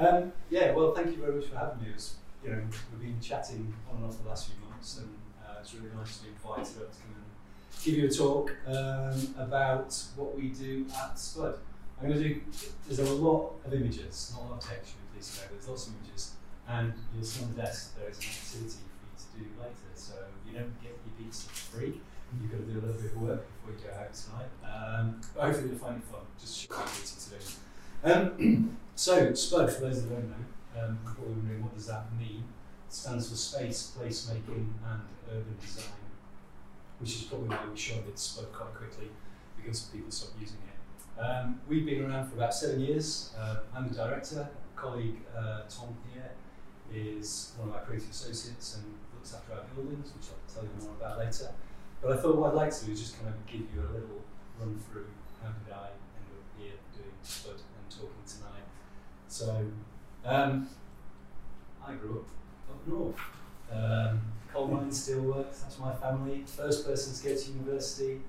Um, yeah, well, thank you very much for having me. It was, you know, we've been chatting on and off the last few months, and uh, it's really nice to be invited to come and give you a talk um, about what we do at Spud. I'm going to do, there's a lot of images, not a lot of text, you please know, there's lots of images, and you'll see on the desk there is an activity for you to do later, so you don't get your pizza free. You've got to do a little bit of work before you go out tonight. Um, but hopefully you'll find it fun. Just show you today. Um, so, SPUD, for those that don't know, um, probably wondering what does that mean? It stands for Space, Placemaking and Urban Design, which is probably why we it SPUD quite quickly because people stopped using it. Um, we've been around for about seven years. Uh, I'm the director. A colleague uh, Tom here is one of our creative associates and looks after our buildings, which I'll tell you more about later. But I thought what I'd like to do is just kind of give you a little run through how did I end up here doing SPUD talking tonight. So, um, I grew up up north. Um, coal mine steelworks, that's my family. First person to go to university.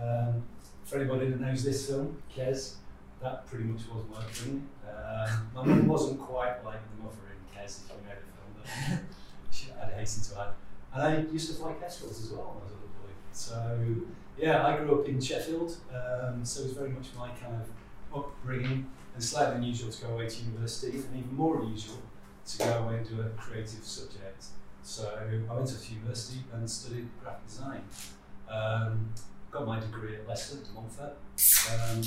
Um, for anybody that knows this film, Kes, that pretty much was my upbringing. Um, my mum wasn't quite like the mother in Kes, if you know the film, but she had hasten to add. And I used to fly Kestrels as well when I was a little boy. So, yeah, I grew up in Sheffield, um, so it was very much my kind of upbringing and slightly unusual to go away to university, and even more unusual to go away and do a creative subject. So I went to university and studied graphic design. Um, got my degree at Leicester, de Montfort. Um,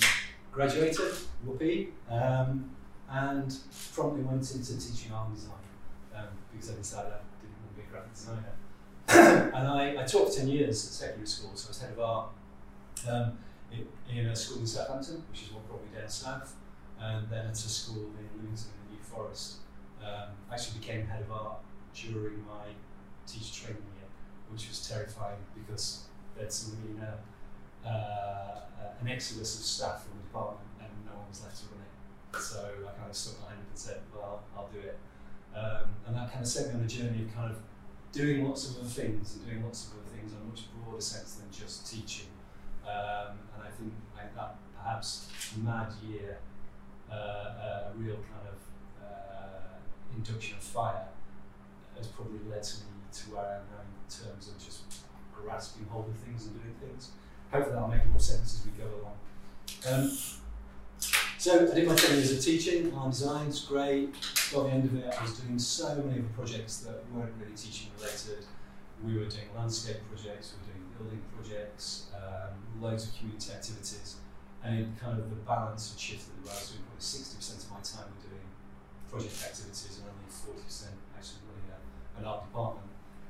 graduated, whoopee, um, and promptly went into teaching art and design um, because I decided I didn't want to be a graphic designer. and I, I taught for 10 years at secondary school, so I was head of art um, in, in a school in Southampton, which is what brought me down south and then at a school in Lymington in the New Forest. Um, I actually became head of art during my teacher training year, which was terrifying because there'd suddenly been a, uh, an exodus of staff from the department and no one was left to run it. So I kind of stuck my hand and said, well, I'll, do it. Um, and that kind of set me on a journey of kind of doing lots of other things and doing lots of other things in a much broader sense than just teaching. Um, and I think I, that perhaps mad year uh, a real kind of uh, induction of fire has probably led to me to where I am now in terms of just grasping hold of things and doing things. Hopefully that'll make more sense as we go along. Um, so I did my 10 years of teaching, design, it's great. By the end of it, I was doing so many of the projects that weren't really teaching related. We were doing landscape projects, we were doing building projects, um, loads of community activities and it kind of the balance had shifted I was doing probably 60% of my time were doing project activities and only 40% actually running a, an art department.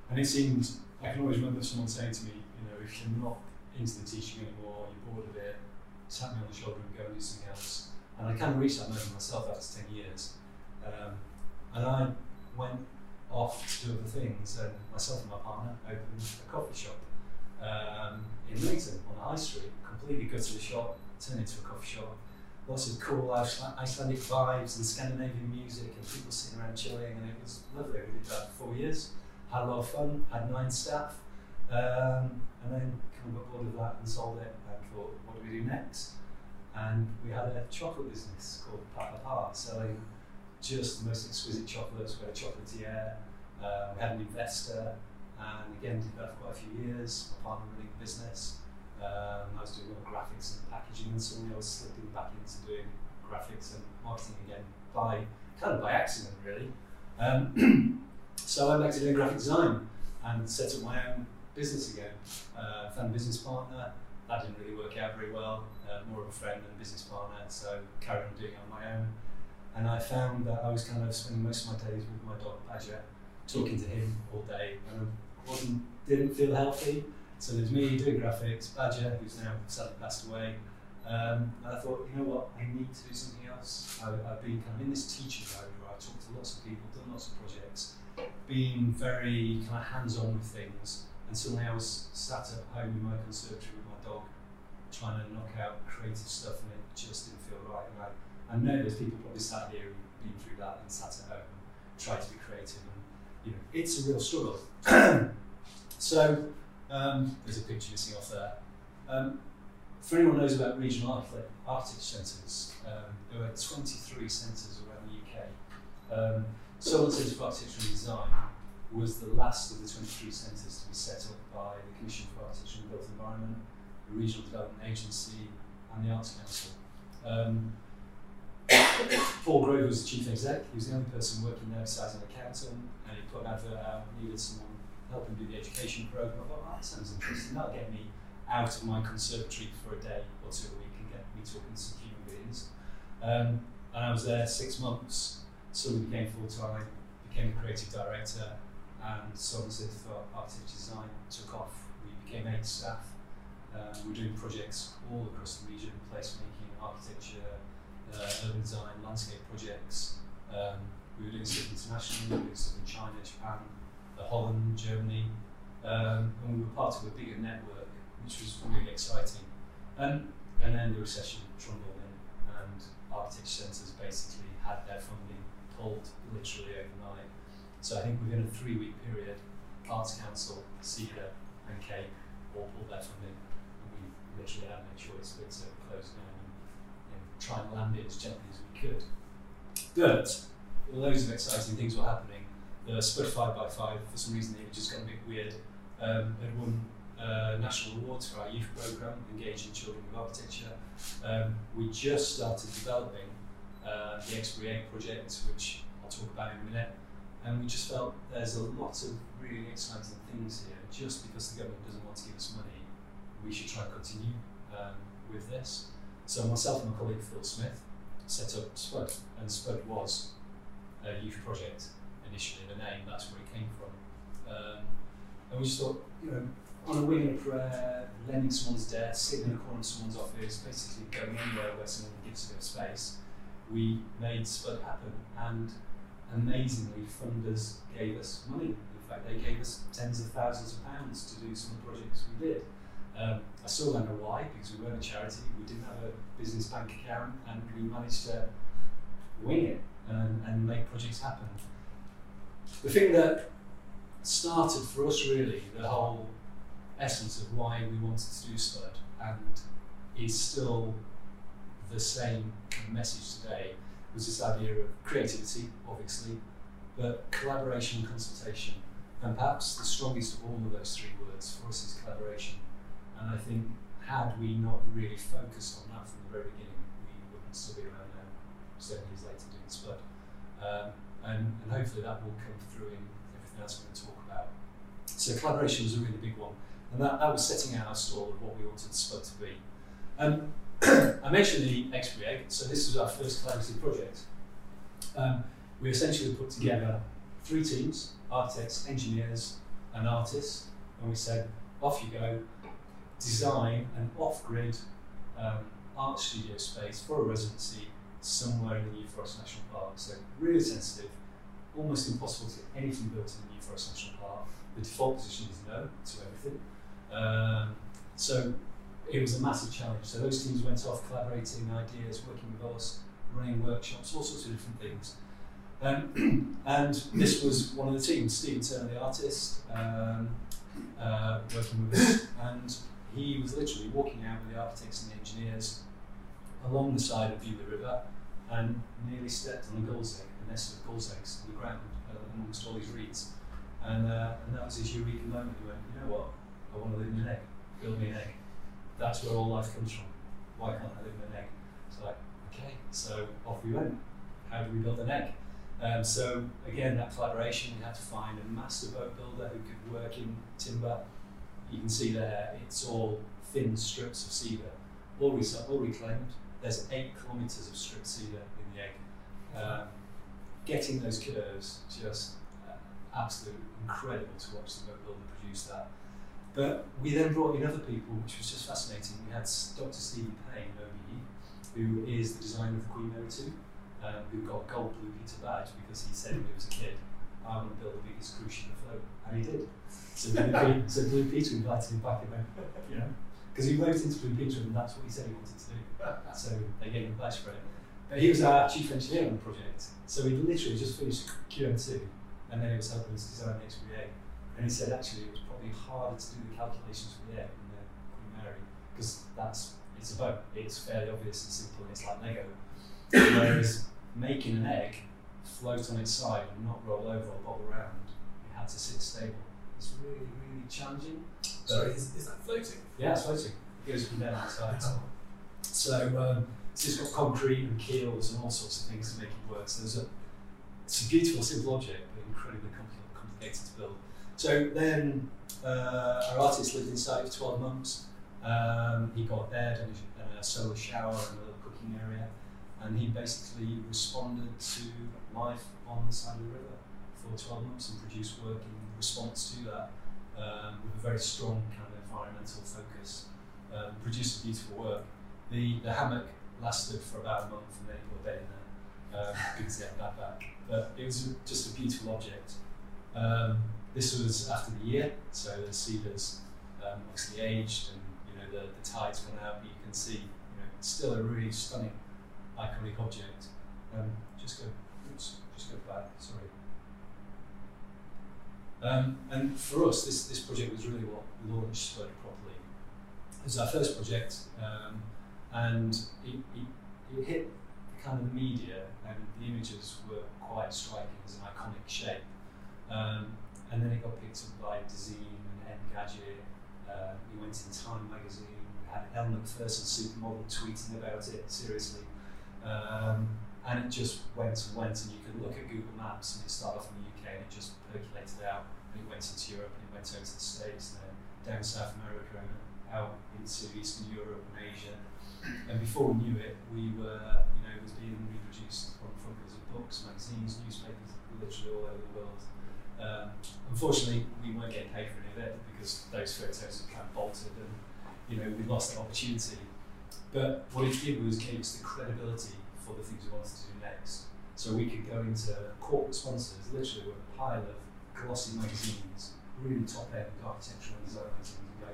And it seemed, I can always remember someone saying to me, you know, if you're not into the teaching anymore, you're bored of it, tap me on the shoulder and go and do something else. And I kind of reached that moment myself after 10 years. Um, and I went off to do other things, and myself and my partner opened a coffee shop um, in Lymington on the high street, completely gutted the shop, turned into a coffee shop. Lots of cool Icelandic vibes and Scandinavian music and people sitting around chilling and it was lovely. We did that for four years, had a lot of fun, had nine staff, um, and then kind of got bored of that and sold it and thought, what do we do next? And we had a chocolate business called Pat Apart, selling just the most exquisite chocolates. We had a chocolatier, uh, we had an investor, and again did that for quite a few years. My partner running the business. Um, I was doing a lot of graphics and packaging, and suddenly I was slipping back into doing graphics and marketing again by kind of by accident, really. Um, so I went back to doing graphic design and set up my own business again. Uh, found a business partner. That didn't really work out very well. Uh, more of a friend than a business partner, so carried on doing it on my own. And I found that I was kind of spending most of my days with my dog Badger, talking to him all day, and I wasn't didn't feel healthy. So there's me doing graphics, Badger, who's now sadly passed away. Um, and I thought, you know what, I need to do something else. I, have been kind of in this teaching mode where I've talked to lots of people, done lots of projects, been very kind of hands-on with things. And suddenly I was sat at home in my conservatory with my dog, trying to knock out creative stuff, and it just didn't feel right. And I, I know there's people probably sat here who've been through that and sat at home and tried to be creative. And you know, it's a real struggle. so um, there's a picture missing off there. Um, for anyone who knows about regional architecture centres, um, there are 23 centres around the UK Um, Solent Centre for Architecture and Design was the last of the 23 centres to be set up by the Commission for Architecture and Built Environment, the Regional Development Agency, and the Arts Council. Um, Paul Grove was the chief exec. He was the only person working there besides an accountant, and he put an advert out, needed someone helping do the education program. I thought, oh, that sounds interesting. That'll get me out of my conservatory for a day or two a week and get me talking to human beings. Um, and I was there six months. Suddenly became full time, became a creative director, and Centre for Architecture Design took off. We became eight staff. Um, we we're doing projects all across the region, placemaking, architecture, uh, urban design, landscape projects. Um, we were doing stuff internationally, we were doing stuff in China, Japan, uh, Holland, Germany, um, and we were part of a bigger network, which was really exciting. Um, and then the recession trundled in, and architecture centres basically had their funding pulled literally overnight. So I think within a three-week period, Arts Council, SEEDA, and CABE all pulled their funding, and we literally had no choice but to close down and you know, try and land it as gently as we could. But loads of exciting things were happening. The Spud 5 by 5 for some reason, it just got a bit weird. Um, had won uh, national awards for our youth programme, Engaging Children with Architecture. Um, we just started developing uh, the Exbury project, which I'll talk about in a minute. And we just felt there's a lot of really exciting things here. Just because the government doesn't want to give us money, we should try and continue um, with this. So myself and my colleague Phil Smith set up Spud, and Spud was a youth project initially. The name that's where it came from. Um, and we just thought, you know, on a wing of prayer, lending someone's desk, sitting in a corner of someone's office, basically going anywhere where someone gives a bit of space, we made Spud happen. And amazingly, funders gave us money. In fact, they gave us tens of thousands of pounds to do some of the projects we did. Um, I still don't know why, because we weren't a charity, we didn't have a business bank account, and we managed to wing it and, and make projects happen. The thing that started for us really the whole essence of why we wanted to do Spud and is still the same message today was this idea of creativity, obviously, but collaboration and consultation. And perhaps the strongest of all of those three words for us is collaboration. And I think had we not really focused on that from the very beginning, we wouldn't still be around now, seven years later doing Spud. Um, and, and hopefully that will come through in everything else we're going to talk about. So collaboration was a really big one. And that, that was setting out our stall of what we wanted Spud to be. Um, I mentioned the Exbury so this was our first collaborative project. Um, we essentially put together three teams, architects, engineers, and artists, and we said, off you go, design an off-grid um, art studio space for a residency somewhere in the New Forest National Park. So really sensitive, almost impossible to get anything built in the New Forest National Park. The default position is no to everything. Um, so it was a massive challenge. So those teams went off collaborating ideas, working with us, running workshops, all sorts of different things. Um, and this was one of the teams, Stephen Turner, the artist, um, uh, working with us. And he was literally walking out with the architects and the engineers along the side of Beaulieu River and nearly stepped on a gull's egg, a nest of gull's eggs on the ground uh, amongst all these reeds. And, uh, and that was his eureka moment. He went, you know what? I want to live in an egg. Build me an egg. That's where all life comes from. Why can't I live in an egg? So like, okay, so off we went. How do we build an egg? Um, so again, that collaboration, we had to find a master boat builder who could work in timber. You can see there, it's all thin strips of cedar, all, all reclaimed. There's eight kilometres of stripped cedar in the egg. Um, getting those curves, just uh, absolutely incredible to watch the boat builder produce that. But we then brought in other people, which was just fascinating. We had Dr. Stephen Payne, OBE, who is the designer of Queen Mary 2, um, who got a gold Blue Peter badge because he said when he was a kid, I want to build the biggest cruise ship afloat. And he did. So Blue, Peter, so Blue Peter invited him back you know, because he wrote into Blue Peter and that's what he said he wanted to do. Ah. So they gave him a badge for it. But he was our chief engineer on the project. So he'd literally just finished QM2 and then he was helping us design the Exbury. And he said actually it was probably harder to do the calculations for the egg than the Queen Mary because that's it's a boat. It's fairly obvious and simple. And it's like Lego. Whereas making an egg float on its side and not roll over or bob around. It had to sit stable. It's really, really challenging. Sorry, is, is that floating? Yeah, it's floating. It goes up and down the sides. So, um, so it's got concrete and keels and all sorts of things to make it work. So there's a, it's a beautiful, simple object, but incredibly compl- complicated to build. So then uh, our artist lived inside for 12 months. Um, he got a bed and a, a solar shower and a little cooking area. And he basically responded to life on the side of the river for 12 months and produced work in response to that um, with a very strong kind of environmental focus. Um, produced beautiful work. The, the hammock lasted for about a month and then he put a bed in there because he had that back. But it was just a beautiful object. Um, this was after the year, so the cedars um, obviously aged and you know the, the tide's gone out, but you can see you know it's still a really stunning, iconic object. Um, just go, oops, just go back. Sorry. Um, and for us, this, this project was really what launched Spider properly. It was our first project, um, and it, it, it hit kind of the media, and the images were quite striking as an iconic shape. Um, and then it got picked up by Dezeen and Engadget. Uh, we went in Time magazine. We had Elle Macpherson supermodel tweeting about it seriously. Um, and it just went and went, and you could look at Google Maps and it started off in the And it just percolated out. And it went into Europe and it went over to the States and then down South America and out into Eastern Europe and Asia. And before we knew it, we were, you know, it was being reproduced on front covers of books, magazines, newspapers, literally all over the world. Um, unfortunately, we weren't getting paid for any of it because those photos had kind of bolted and you know we lost that opportunity. But what it did was gave us the credibility for the things we wanted to do next. So we could go into corporate sponsors, literally with a pile of glossy magazines, really top end architectural and design magazines, and go,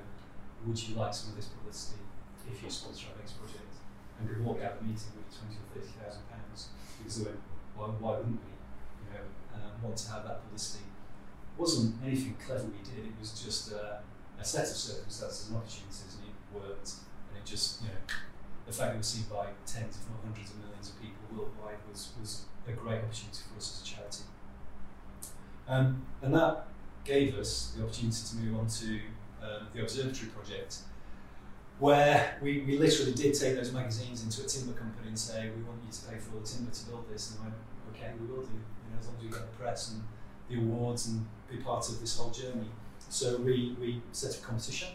would you like some of this publicity if you sponsor our next project? And could walk out the meeting with twenty or thirty thousand pounds because they went, well, why wouldn't we? You know, um, want to have that publicity It wasn't anything clever we did. It was just a set of circumstances and opportunities, and it worked. And it just, you know, the fact it was seen by tens, if not hundreds of millions of people worldwide was was a great opportunity for us as a charity. Um, and that gave us the opportunity to move on to um, the observatory project, where we, we literally did take those magazines into a timber company and say, we want you to pay for all the timber to build this. And they went, okay, we will do, you know, as long as we get the press and the awards and be part of this whole journey. So we, we set a competition.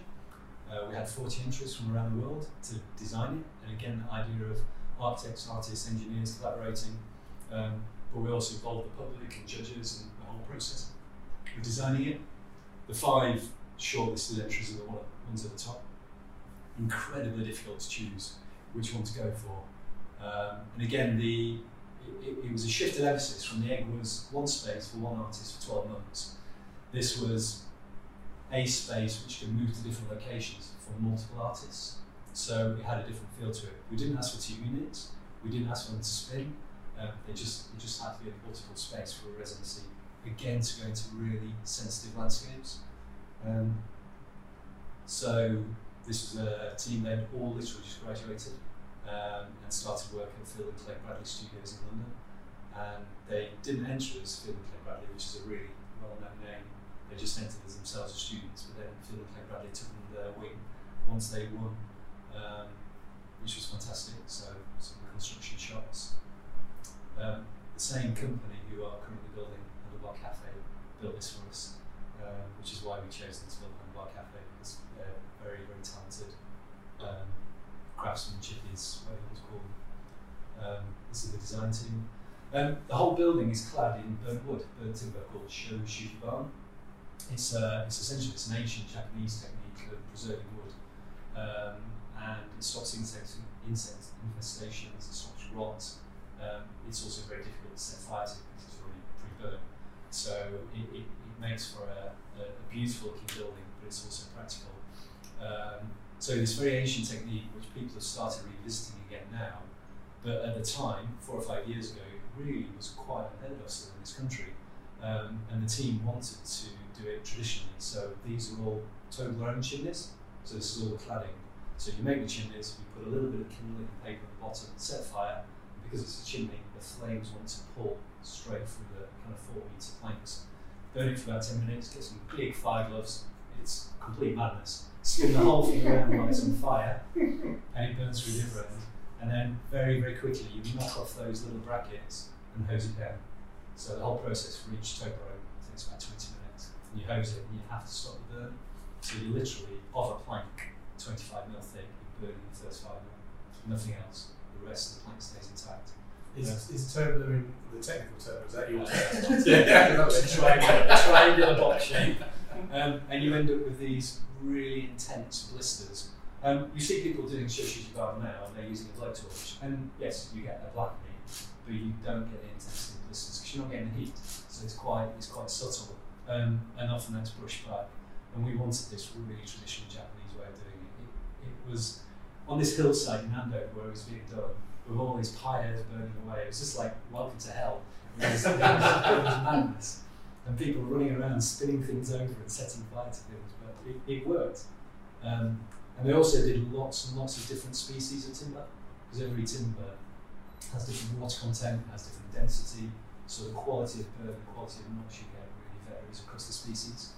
Uh, we had 40 entries from around the world to design it. And again, the idea of architects, artists, engineers collaborating. Um, but we also involved the public and judges and the whole process of designing it. The five shortlisted entries are the ones at the top. Incredibly difficult to choose which one to go for. Um, and again, the it, it, was a shift of emphasis from the egg was one space for one artist for 12 months. This was a space which could move to different locations for multiple artists. So it had a different feel to it. We didn't ask for two units. We didn't ask for them to spin. Um, it just it just had to be a portable space for a residency. Again, to go into really sensitive landscapes. Um, so this was a team that all literally just graduated um, and started work at Feilden Clegg Bradley Studios in London. And they didn't enter as Feilden Clegg Bradley, which is a really well-known name. They just entered as themselves as students, but then Feilden Clegg Bradley took them their wing once they won, um, which was fantastic. So some construction shots. Um, the same company who are currently building the Bar Cafe built this for us, um, which is why we chose this build Bar Cafe because they're very, very talented. Um, craftsmanship is what it was called. Um, this is the design team. Um, the whole building is clad in burnt wood, burnt timber called Sho Shukiban. It's, uh, it's essentially it's an ancient Japanese technique of preserving wood, um, and it stops insects, insect infestations, it stops rot. Um, it's also very difficult to set fire to because it's already pre-burned. So it, it, it makes for a, a, a beautiful looking building, but it's also practical. Um, so this very ancient technique, which people have started revisiting again now, but at the time, four or five years ago, it really was quite unheard of still in this country. Um, and the team wanted to do it traditionally. So these are all total iron chimneys. So this is all the cladding. So you make the chimneys, you put a little bit of kindling and paper at the bottom, set fire, because it's a chimney, the flames want to pull straight through the kind of four metre planks. Burn it for about 10 minutes, get some big fire gloves. It's complete madness. Spin the whole thing around while it's on fire, and it burns through the other end. And then very, very quickly, you knock off those little brackets and hose it down. So the whole process for each tow takes about 20 minutes. And you hose it, and you have to stop the burn. So you literally, off a plank, 25 mil thick, you burn the first mil. Nothing else. The rest of the plank stays intact. Is, Yeah. is in the technical term? Is that your term? Yeah, it's a triangular, triangular box shape. Um, and you end up with these really intense blisters. Um, you see people doing shou sugi ban now and they're using a blowtorch. And yes, you get a blackening, but you don't get the intensity of blisters because you're not getting the heat. So it's quite, it's quite subtle. Um, and often that's brushed back. And we wanted this really traditional Japanese way of doing it. It, it was on this hillside in Andover where it was being done, with all these pyres burning away. It was just like welcome to hell. It was, it was, it was madness. And people were running around spinning things over and setting fire to things, but it, it worked. Um, and they also did lots and lots of different species of timber, because every timber has different water content, has different density, so the quality of burn, the quality of notch you get really varies across the species.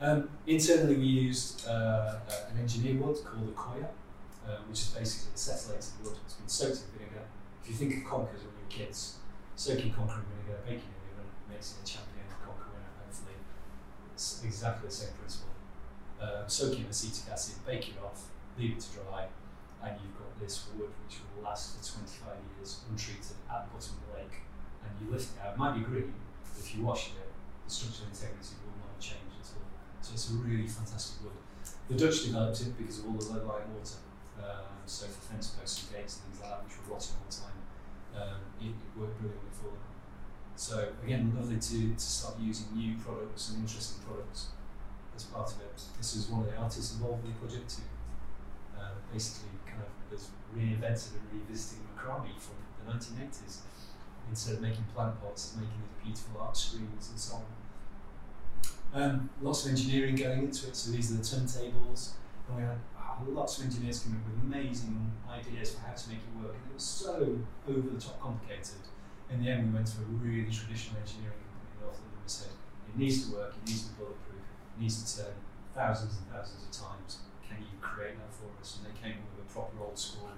Um, internally, we used uh, an engineer wood called Accoya, uh, which is basically the acetylated wood. It's been soaked in vinegar. If you think of conkers when you were kids, soaking conker in vinegar, baking in the oven, makes it a champion conker winner, hopefully. It's exactly the same principle. Uh, soak in acetic acid, bake it off, leave it to dry, and you've got this wood which will last for 25 years untreated at the bottom of the lake. And you lift it out, it might be green, but if you wash it, the structural integrity will not change at all. So it's a really fantastic wood. The Dutch developed it because of all the low-lying water. Um, so for fence posts and gates and things like that, which were rotting all the time, um, it, it worked brilliantly for them. So again, lovely to, to start using new products and interesting products as part of it. This is one of the artists involved in the project who uh, basically kind of has reinvented and revisited macrame from the 1980s. Instead of making plant pots, and making these beautiful art screens and so on. Um, lots of engineering going into it. So these are the turntables, and we had lots of engineers came up with amazing ideas for how to make it work, and it was so over the top complicated. In the end, we went to a really traditional engineering company in North London and said, it needs to work, it needs to be bulletproof, it needs to turn thousands and thousands of times. Can you create that for us? And they came up with a proper old school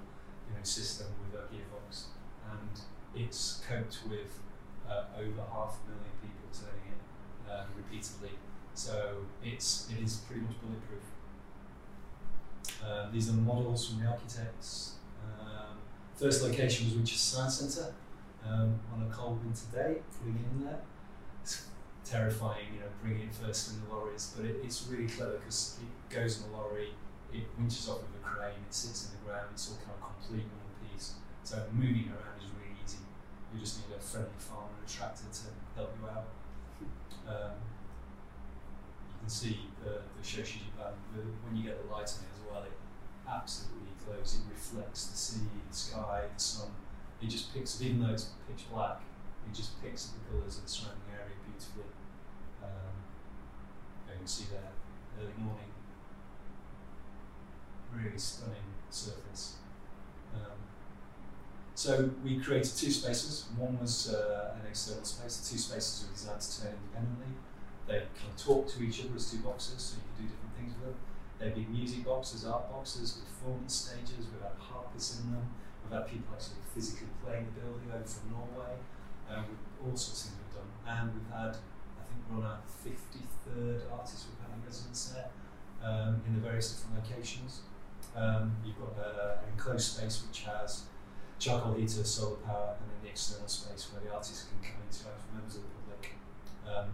you know, system with a gearbox, and it's coped with uh, over half a million people turning it um, repeatedly. So it's it is pretty much bulletproof. Uh, these are models from the architects. Um, first location was Winchester Science Centre um, on a cold winter day, putting it in there. It's terrifying, you know, bringing it first in the lorries, but it, it's really clever because it goes in the lorry, it winches off with a crane, it sits in the ground, it's all kind of complete one piece. So moving around is really easy. You just need a friendly farmer and a tractor to help you out. Um, can see the, the shou sugi ban, the, when you get the light on it as well, it absolutely glows. It reflects the sea, the sky, the sun. It just picks even though it's pitch black, it just picks up the colours of the surrounding area beautifully. Um, you can see there, early morning. Really stunning surface. Um, so we created two spaces. One was uh, an external space. The two spaces were designed to turn independently. They of talk to each other as two boxes, so you can do different things with them. They'd be music boxes, art boxes, performance stages. We've had harpists in them. We've had people actually physically playing the building over from Norway. Um, all sorts of things we've done. And we've had, I think we're on our 53rd artist we've had in residence there um, in the various different locations. Um, you've got uh, an enclosed space which has charcoal heater, solar power, and then the external space where the artists can come interact with members of the public. Um,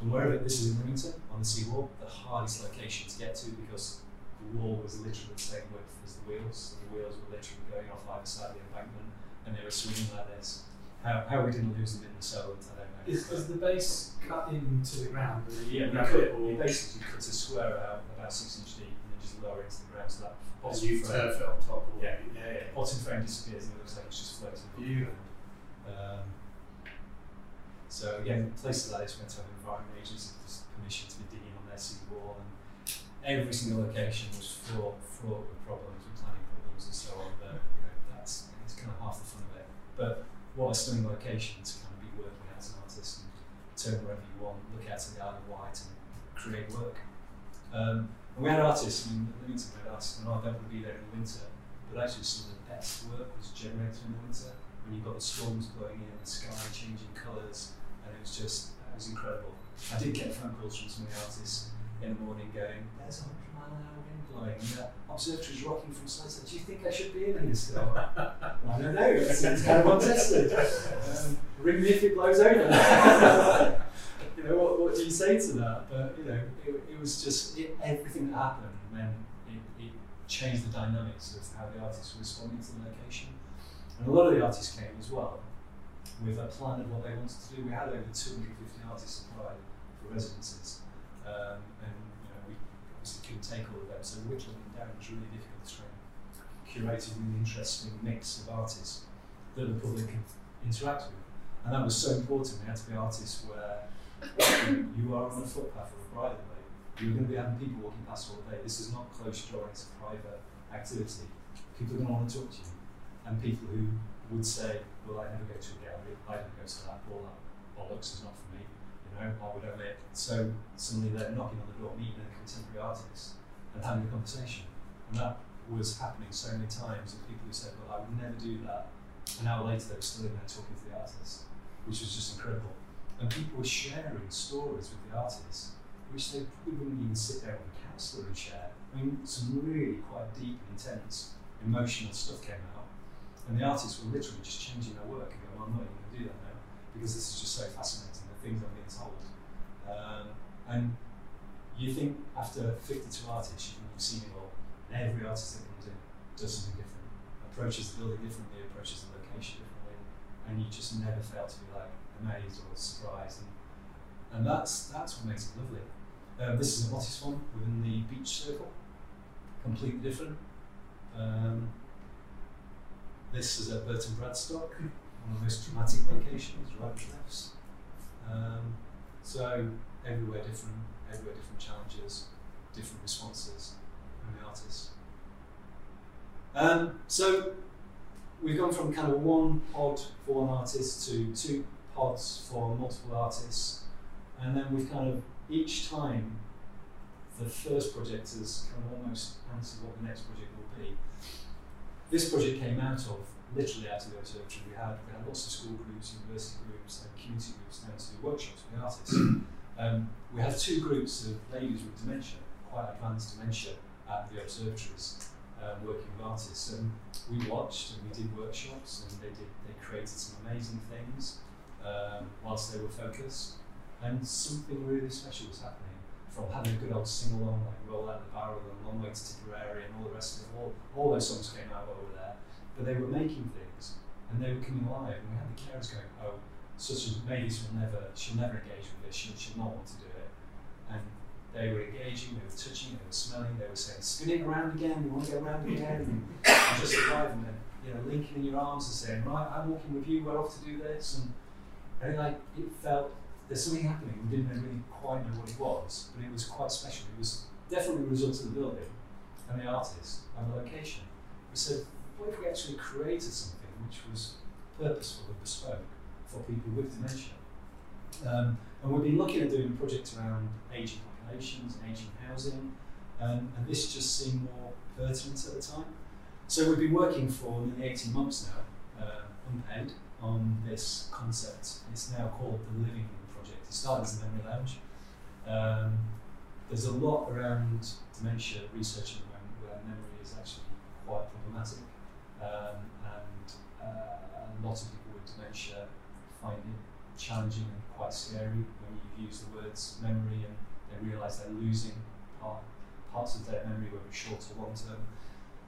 and wherever this is in Lymington on the seawall, the hardest location to get to because the wall was literally the same width as the wheels. So the wheels were literally going off either side of the embankment, and they were swinging like this. How, how we didn't lose them in the solent, I don't know. Is, is the base cut into the ground? yeah, you we, wrap cut, it, or basically cut a square out about six inch deep and then just lower it to the ground so that bottom you frame, turf it on top? Or yeah, yeah, yeah, bottom frame disappears and it looks like it's just floating. Beautiful. Um, so again, places like this went to have environment agencies permission to be digging on their seawall, and every single location was fraught, fraught with problems, with planning problems and so on. But you know, that's it's kind of half the fun of it. But what a stunning location to kind of be working as an artist and turn wherever you want, look out to the Isle of Wight and create work. Um, and we had artists, I mean, Lymington we had artists, and I don't want to be there in the winter, but actually some of the best work was generated in the winter when you've got the storms blowing in, the sky changing colours, and it was just, it was incredible. I did get phone calls from some of the artists in the morning going, there's a 100 mile an hour wind blowing, the observatory's rocking from side to side. Do you think I should be in here still? I don't know, it's, it's kind of untested. Um, ring me if it blows over. you know, what, what do you say to that? But, you know, it, it was just, it, everything that happened meant it, it changed the dynamics of how the artists were responding to the location. And a lot of the artists came as well with a plan of what they wanted to do. We had over 250 artists applied for residences. Um, and you know, we obviously couldn't take all of them, so whittling them down was really difficult to try and curate interesting mix of artists that the public could interact with. And that was so important. They had to be artists where you are on a footpath or a bridle way. You're going to be having people walking past all day. This is not close door, it's a private activity. People are going to want to talk to you. And people who would say, Well, I never go to a gallery, I don't go to that, all that bollocks is not for me, you know, I would omit. So suddenly they're knocking on the door, meeting a contemporary artist and having a conversation. And that was happening so many times, and people who said, Well, I would never do that. An hour later, they were still in there talking to the artist, which was just incredible. And people were sharing stories with the artists, which they probably wouldn't even sit there with a counsellor and share. I mean, some really quite deep and intense emotional stuff came out. And the artists were literally just changing their work and going, well, I'm not even going to do that now because this is just so fascinating, the things I'm being told. Um, and you think after 52 artists, you have seen it all, and every artist that comes in does something different, approaches the building differently, approaches the location differently, and you just never fail to be like, amazed or surprised, and, and that's that's what makes it lovely. Um, this is a Mottis one within the beach circle, completely different. Um, this is at Burton Bradstock, one of the most dramatic locations, right cliffs. Um, so everywhere different, everywhere different challenges, different responses from the artists. Um, so we've gone from kind of one pod for one artist to two pods for multiple artists, and then we've kind of each time the first project has kind of almost answered what the next project will be. This project came out of literally out of the observatory. We had we had lots of school groups, university groups, and community groups down to do workshops with the artists. um, we had two groups of ladies with dementia, quite advanced dementia, at the observatories. Um, working with artists, and we watched and we did workshops, and they did they created some amazing things um, whilst they were focused. And something really special was happening from having a good old sing along, like Roll Out the Barrel and Long Way to Tipperary and all the rest of it. All, all those songs came out while we were there. But they were making things and they were coming alive. And we had the carers going, oh, such as Mavis will never, she'll never engage with this, she'll, she'll not want to do it. And they were engaging, they were touching, they were smelling, they were saying, spin it around again, you want to go around again, and, just arriving and you know, linking in your arms and saying, right, I'm walking with you, we're off to do this. And and like it felt there's something happening. We didn't really quite know what it was, but it was quite special. It was definitely a result of the building and the artist and the location. We said, what if we actually created something which was purposeful and bespoke for people with dementia? Um, and we've been looking at doing a project around ageing populations and ageing housing, um, and this just seemed more pertinent at the time. So we've been working for nearly 18 months now, uh, unpaid, on this concept. It's now called the Living Started as a memory lounge. Um, there's a lot around dementia research at the moment where memory is actually quite problematic, um, and uh, a lot of people with dementia find it challenging and quite scary when you use the words memory and they realise they're losing part, parts of their memory, whether it's short or long term.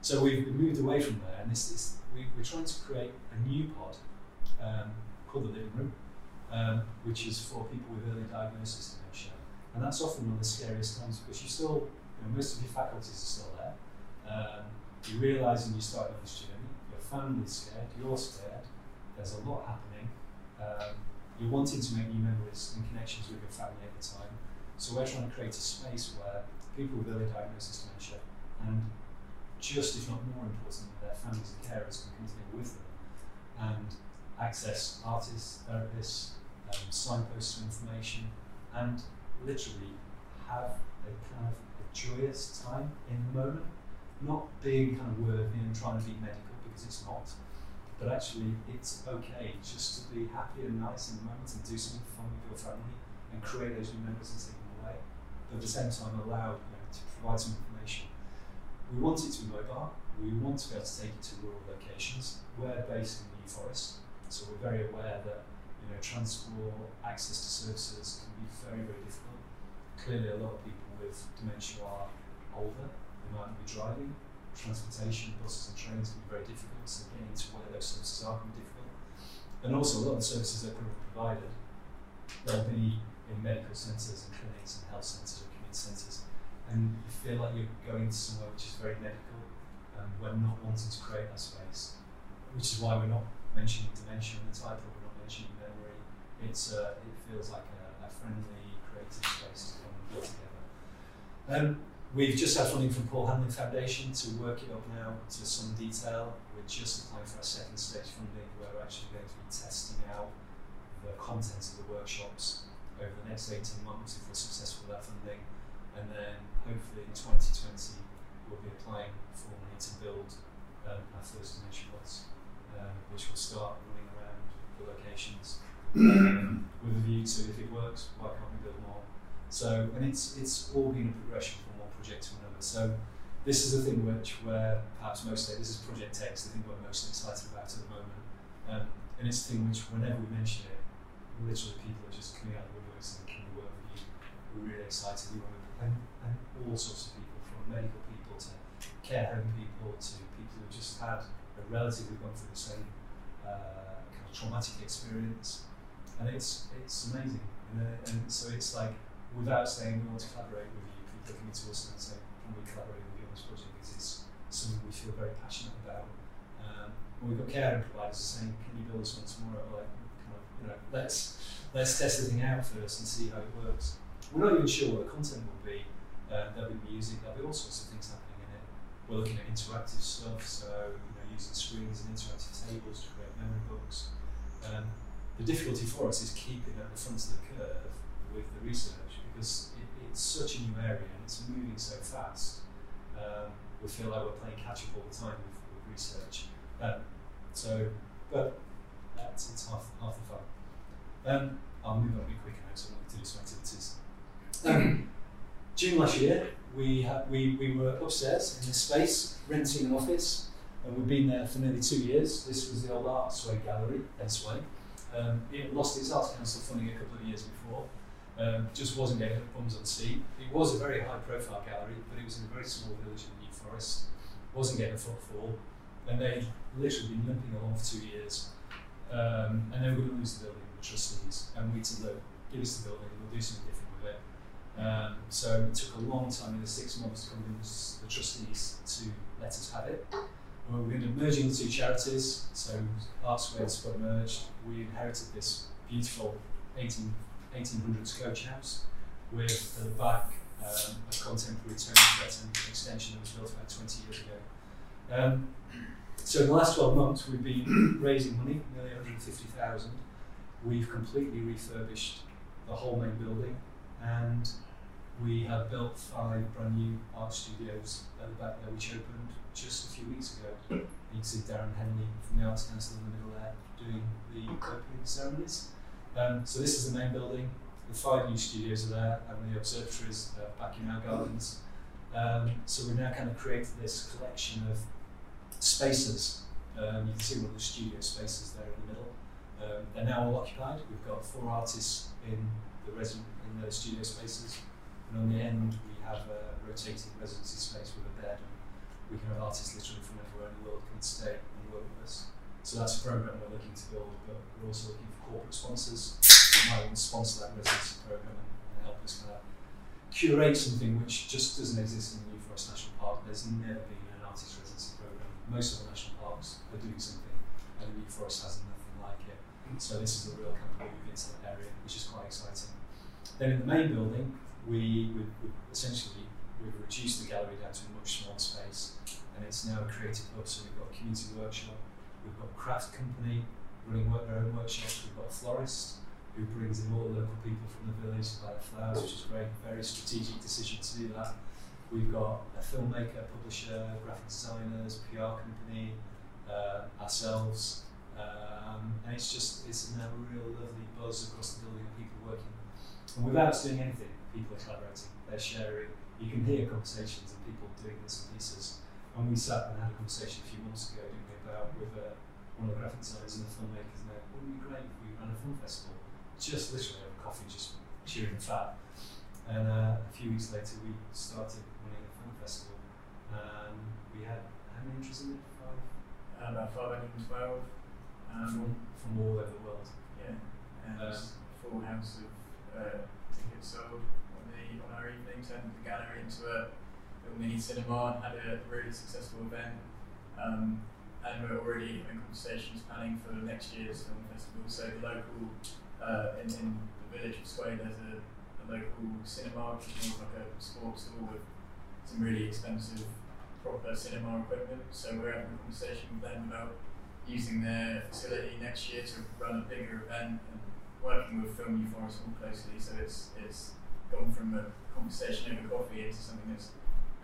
So we've moved away from there, and this, this we, we're trying to create a new pod um, called the living room, um, which is for people with early diagnosis dementia. And that's often one of the scariest times because you still, you know, most of your faculties are still there. Um, you realise when you start on this journey, your family's scared, you're scared, there's a lot happening. Um, you're wanting to make new memories and connections with your family at the time. So we're trying to create a space where people with early diagnosis dementia and just if not more importantly, their families and carers can continue with them and access artists, therapists, um, signposts to information, and literally have a kind of a joyous time in the moment, not being kind of worthy and trying to be medical because it's not, but actually it's okay just to be happy and nice in the moment and do something fun with your family and create those new memories and take them away, but at the same time allow you know, to provide some information. We want it to be mobile. We want to be able to take it to rural locations. We're based in the New Forest, so we're very aware that you know transport, access to services can be very, very difficult. Clearly, a lot of people with dementia are older. They might not be driving. Transportation, buses and trains can be very difficult. So getting to where those services are can be difficult. And also, a lot of the services that are provided, they'll be in medical centres and clinics and health centres or community centres and you feel like you're going to somewhere which is very medical, and we're not wanting to create that space, which is why we're not mentioning dementia in the title, we're not mentioning memory. It's uh, it feels like a, a friendly, creative space to come and get together. Um, we've just had funding from Paul Hamlyn Foundation to work it up now to some detail. We're just applying for our second stage funding where we're actually going to be testing out the content of the workshops over the next 18 months if we're successful with that funding and then hopefully in 2020 we'll be applying formally to build um, our first bus, um, which will start running around the locations with a view to if it works, why can't we build more? So, and it's it's all been a progression from one project to another. So, this is the thing which where perhaps most this is Project X, the thing we're most excited about at the moment, um, and it's the thing which whenever we mention it, literally people are just coming out of the woodworks and can we work with you? We're really excited. We want to and, and all sorts of people, from medical people to care home people to people who just had a relative who've gone through the same uh, kind of traumatic experience. And it's it's amazing. And, uh, and so it's like, without saying we want to collaborate with you, people coming to us and say, can we collaborate with you on this project? Because it's something we feel very passionate about. Um, we've got care providers saying, can you build us one tomorrow? Like, kind of, you know, let's let's test the thing out first and see how it works. We're not even sure what the content will be uh, that we'll be using. There'll be all sorts of things happening in it. We're looking at interactive stuff, so you know, using screens and interactive tables to create memory books. Um, the difficulty for us is keeping at the front of the curve with the research because it, it's such a new area and it's moving so fast. Um, we feel like we're playing catch up all the time with, with research. Um, so, but that's it's half half the fun. Um, I'll move on a bit quicker now, so I'm going to do some activities. Um, June last year, we, ha- we, we were upstairs in this space, renting an office, and we've been there for nearly two years. This was the old Artsway Gallery, Sway. Um, it lost its Arts Council funding a couple of years before. Um, just wasn't getting the bums on seat. It was a very high profile gallery, but it was in a very small village in the New Forest. Wasn't getting a footfall, and they'd literally been limping along for two years. Um, and they were going to lose the building, the trustees. And we said, look, give us the building, we'll do something different with it. Um, so it took a long time, in the six months, to convince the trustees to let us have it. We were going to merge into two charities, so Artsway and Spud merged. We inherited this beautiful 18, 1800s coach house with at the back um, a contemporary Breton extension that was built about 20 years ago. Um, so in the last 12 months, we've been raising money, nearly 150,000. We've completely refurbished the whole main building, and we have built five brand new art studios at the back there, which opened just a few weeks ago. You can see Darren Henley from the Arts Council in the middle there doing the opening ceremonies. Um, so this is the main building. The five new studios are there, and the observatories uh, back in our gardens. Um, so we've now kind of created this collection of spaces. Um, you can see one of the studio spaces there in the middle. Um, they're now all occupied. We've got four artists in the resident in the studio spaces, and on the end we have a rotating residency space with a bed, we can have artists literally from everywhere in the world come and stay and work with us. So that's a program we're looking to build, but we're also looking for corporate sponsors who might want to sponsor that residency program and, and help us kind of curate something which just doesn't exist in the New Forest National Park. There's never been an artist residency program. Most of the national parks are doing something, and the New Forest has nothing like it. So this is a real kind of move into that area, which is quite exciting. Then in the main building, we, we essentially we've reduced the gallery down to a much smaller space, and it's now a creative hub. So we've got a community workshop, we've got a craft company, running work, their own workshops. We've got a florist who brings in all the local people from the village to buy the flowers, which is great. Very strategic decision to do that. We've got a filmmaker, publisher, graphic designers, PR company, uh, ourselves, um, and it's just it's a real lovely buzz across the building of people working. And without us doing anything, people are collaborating, they're sharing. You can hear conversations and people doing bits and pieces. And we sat and had a conversation a few months ago, didn't we, about with uh, one of the graphic designers and the filmmakers. And like, wouldn't it be great if we ran a film festival? Just literally over coffee, just cheering the fat. And uh, a few weeks later, we started running a film festival. And we had how many entries in it? Five Um, about 512. Um, from from all over the world. yeah, and Um, a full house of uh, tickets sold on our evening. Turned the gallery into a little mini cinema. And had a really successful event. Um, and we're already in conversations planning for next year's film festival. So the local uh, in, in the village of Sway, there's a, a local cinema, which is more like a sports hall with some really expensive proper cinema equipment. So we're having a conversation with them about using their facility next year to run a bigger event and working with Film New Forest more closely. So it's it's gone from a conversation over coffee into something that's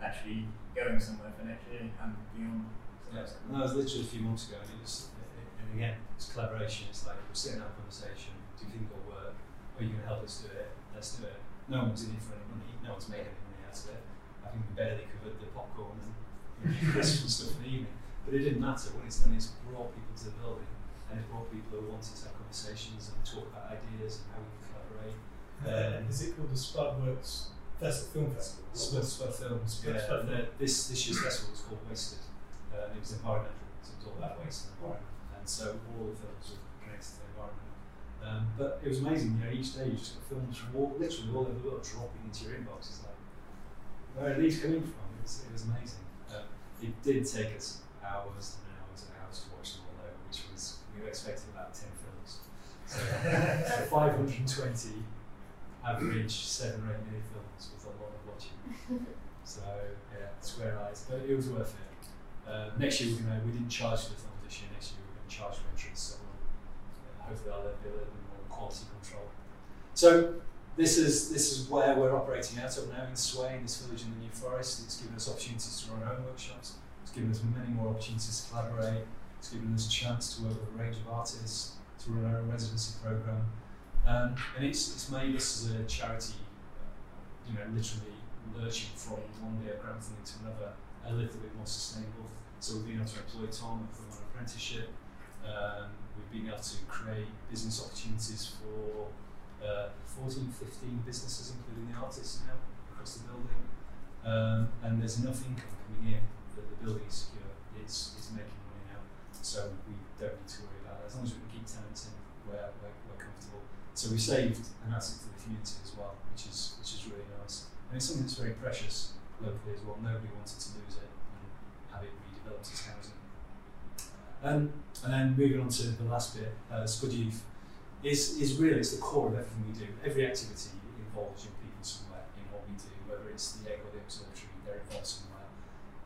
actually going somewhere for next year and beyond. So Yeah, and that was literally a few months ago, and it was, and again, it's collaboration. It's like we're sitting having a conversation. Do you think it'll work? Are you going to help us do it? Let's do it. No one's in it for any money. No one's made any money out of it. I think we barely covered the popcorn and you know, crisps and stuff in the evening. But it didn't matter. What it's done is brought people to the building, and it's brought people who wanted to have conversations and talk about ideas and how we can collaborate. Um, is it called the Spudworks Fest- Film Festival? Spud, Spud Films. Yeah, Spud uh, this this year's festival was called Wasted. Uh, and it was environmental, so it was all about waste and the environment. And so all the films were connected to the environment. Um, but it was amazing. You know, each day you just got films from all, literally all over the world dropping into your inbox. It's like, where are these coming from? It was, it was amazing. Um, it did take us hours and hours and hours to watch them all though, which was we were expecting about ten films. So, so 520 average seven or eight minute films with a lot of watching. So yeah, square eyes, but it was worth it. Uh, next year we're gonna we didn't charge for the films this year. Next year we're going to charge for entrance, so we'll, uh, hopefully I'll be a little bit more quality control. So this is this is where we're operating out of now in Sway, in this village in the New Forest. It's given us opportunities to run our own workshops. It's given us many more opportunities to collaborate. It's given us a chance to work with a range of artists, to run our own residency program, um, and it's it's made us as a charity, uh, you know, literally lurching from one day of grant funding to another, a little bit more sustainable. So we've been able to employ Tom and put him on an apprenticeship. Um, we've been able to create business opportunities for uh, 14, 15 businesses, including the artists now across the building. Um, and there's enough income coming in that the building is secure. It's, it's making money now. So we don't need to worry about that. As long as we can keep tenants in. So we saved an asset for the community as well, which is, which is really nice. And it's something that's very precious locally as well. Nobody wanted to lose it and have it redeveloped as housing. Um, and then moving on to the last bit, uh, Spud Youth is, is really it's the core of everything we do. Every activity involves young people somewhere in what we do, whether it's the egg or the observatory, they're involved somewhere.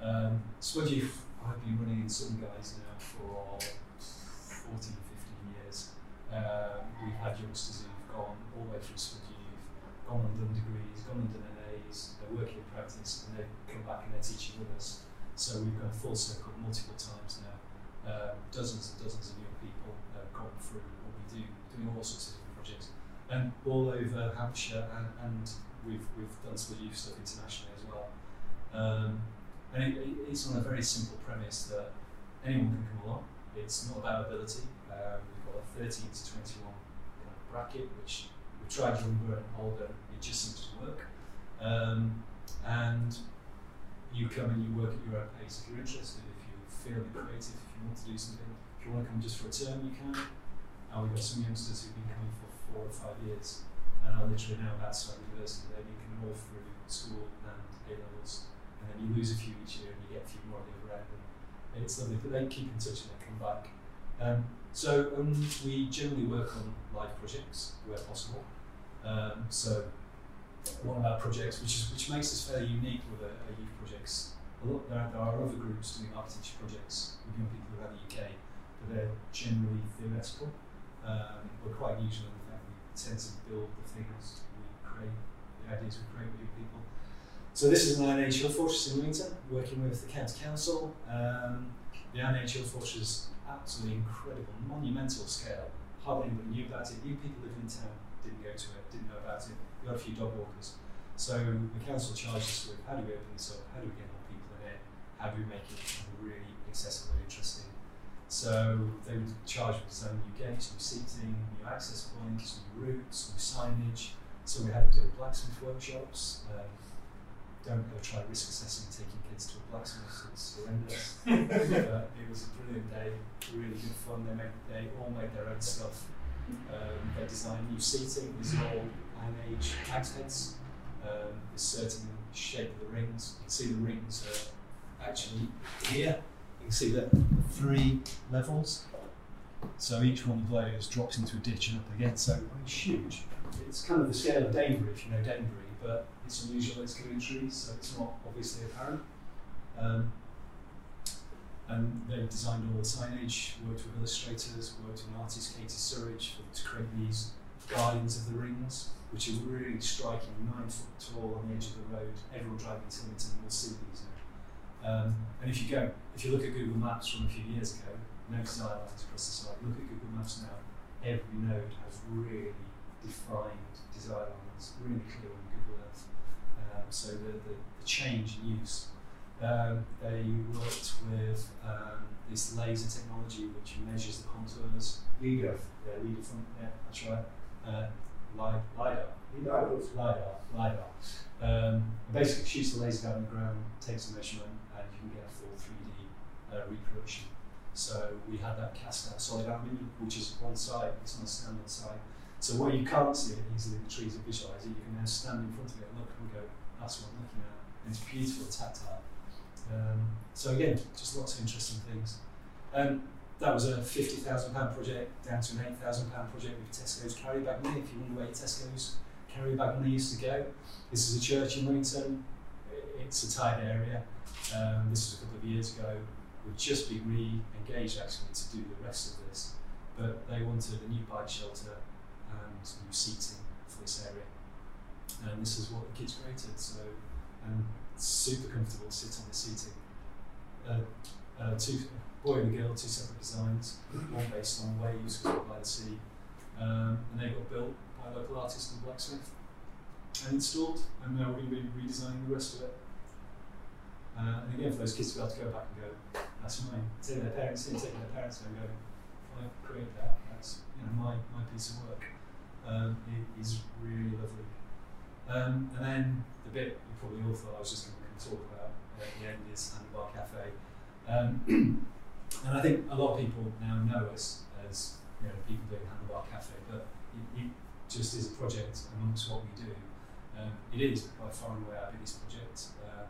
Um, Spud Youth, I've been running in Sun Guys now for 14, years. Um, we've had youngsters who've gone all the way through Spud Youth, gone and done degrees, gone and done NAs, they're working in practice, and they've come back and they're teaching with us. So we've gone full circle multiple times now. Um, dozens and dozens of young people have gone through what we do, doing all sorts of different projects, and all over Hampshire, and, and we've we've done some youth stuff internationally as well. Um, and it, it's on a very simple premise that anyone can come along. It's not about ability. Um, we've a 13 to 21 kind of bracket, which we tried younger and older. It just seems to work. Um, and you come and you work at your own pace if you're interested, if you feel creative, if you want to do something. If you want to come just for a term, you can. And we've got some youngsters who've been coming for four or five years and are literally now about to start university. They've been coming all through school and A levels, and then you lose a few each year and you get a few more at the other end. And it's lovely, but they keep in touch and they come back. Um, so um, we generally work on live projects where possible. Um, so one of our projects, which is which makes us fairly unique with our, youth projects. Lot, there, there are other groups doing architecture projects with young people around the UK, but they're generally theoretical. Um, we're quite unusual in the fact we tend to build the things we create, the ideas we create with young people. So this is an hill fortress in Lymington, working with the county council. Um, the hill fortress, absolutely incredible, monumental scale. Hardly anybody knew about it. New people living in town didn't go to it, didn't know about it. We got a few dog walkers. So the council charged us with how do we open this up, how do we get more people in it, how do we make it really accessible and interesting. So they would charge with designing new gates, new seating, new access points, new routes, new signage. So we had to do blacksmith workshops. Um, don't go try risk assessing taking kids to a blacksmith, it's horrendous. but it was a brilliant day, really good fun. They made they all made their own stuff. Um, they designed new seating, these are all Iron Age axe heads. Um, there's certain shape of the rings. You can see the rings are actually here. You can see the three levels. So each one of those drops into a ditch and up again. So it's huge. It's kind of the scale of Danebury, if you know Danebury, but it's unusual. It's so it's not obviously apparent. Um, and they designed all the signage, worked with illustrators, worked with an artist, Katie Surridge, to create these guardians of the rings, which are really striking, nine foot tall on the edge of the road. Everyone driving to Tillington will see these now. Um, and if you go, if you look at Google Maps from a few years ago, no design lines across the site. Look at Google Maps now. Every node has really defined design lines, really clear on Um, so the, the, the change in use um, they worked with um, this laser technology which measures the contours. LIDAR. Yeah, LIDAR from, yeah, that's right. Uh, LIDAR. LIDAR. LIDAR. LIDAR. Um, basically shoots the laser down the ground, takes a measurement, and you can get a full 3D uh, reproduction. So we had that cast out solid aluminium, which is one side, it's not a standard side. So where you can't see it easily, the trees are visualize it, you can then stand in front of it and look and go, that's what I'm looking at. And it's beautiful, tactile. Um, so again, just lots of interesting things. Um, that was a fifty thousand pound project down to an eight thousand pound project with Tesco's carry bag money. If you wonder where Tesco's carry bag money used to go, this is a church in Wellington. It's a tight area. Um, this was a couple of years ago. We've just been re-engaged actually to do the rest of this, but they wanted a new bike shelter new seating for this area, and this is what the kids created. So, um, super comfortable to sit on the seating. Uh, uh, two, boy and a girl, two separate designs, one based on waves by the sea, um, and they got built by a local artist and blacksmith and installed, and now we're going to be redesigning the rest of it. Uh, and again, for those kids to be able to go back and go, that's mine. Taking their parents in, taking their parents and going, I created that. That's you know my, my piece of work. Um, it is really lovely. Um, and then the bit you probably all thought I was just going to talk about at the end is Handlebar Cafe. Um, and I think a lot of people now know us as you know, people doing Handlebar Cafe, but it, it just is a project amongst what we do. Um, it is by far and away our biggest project. Um,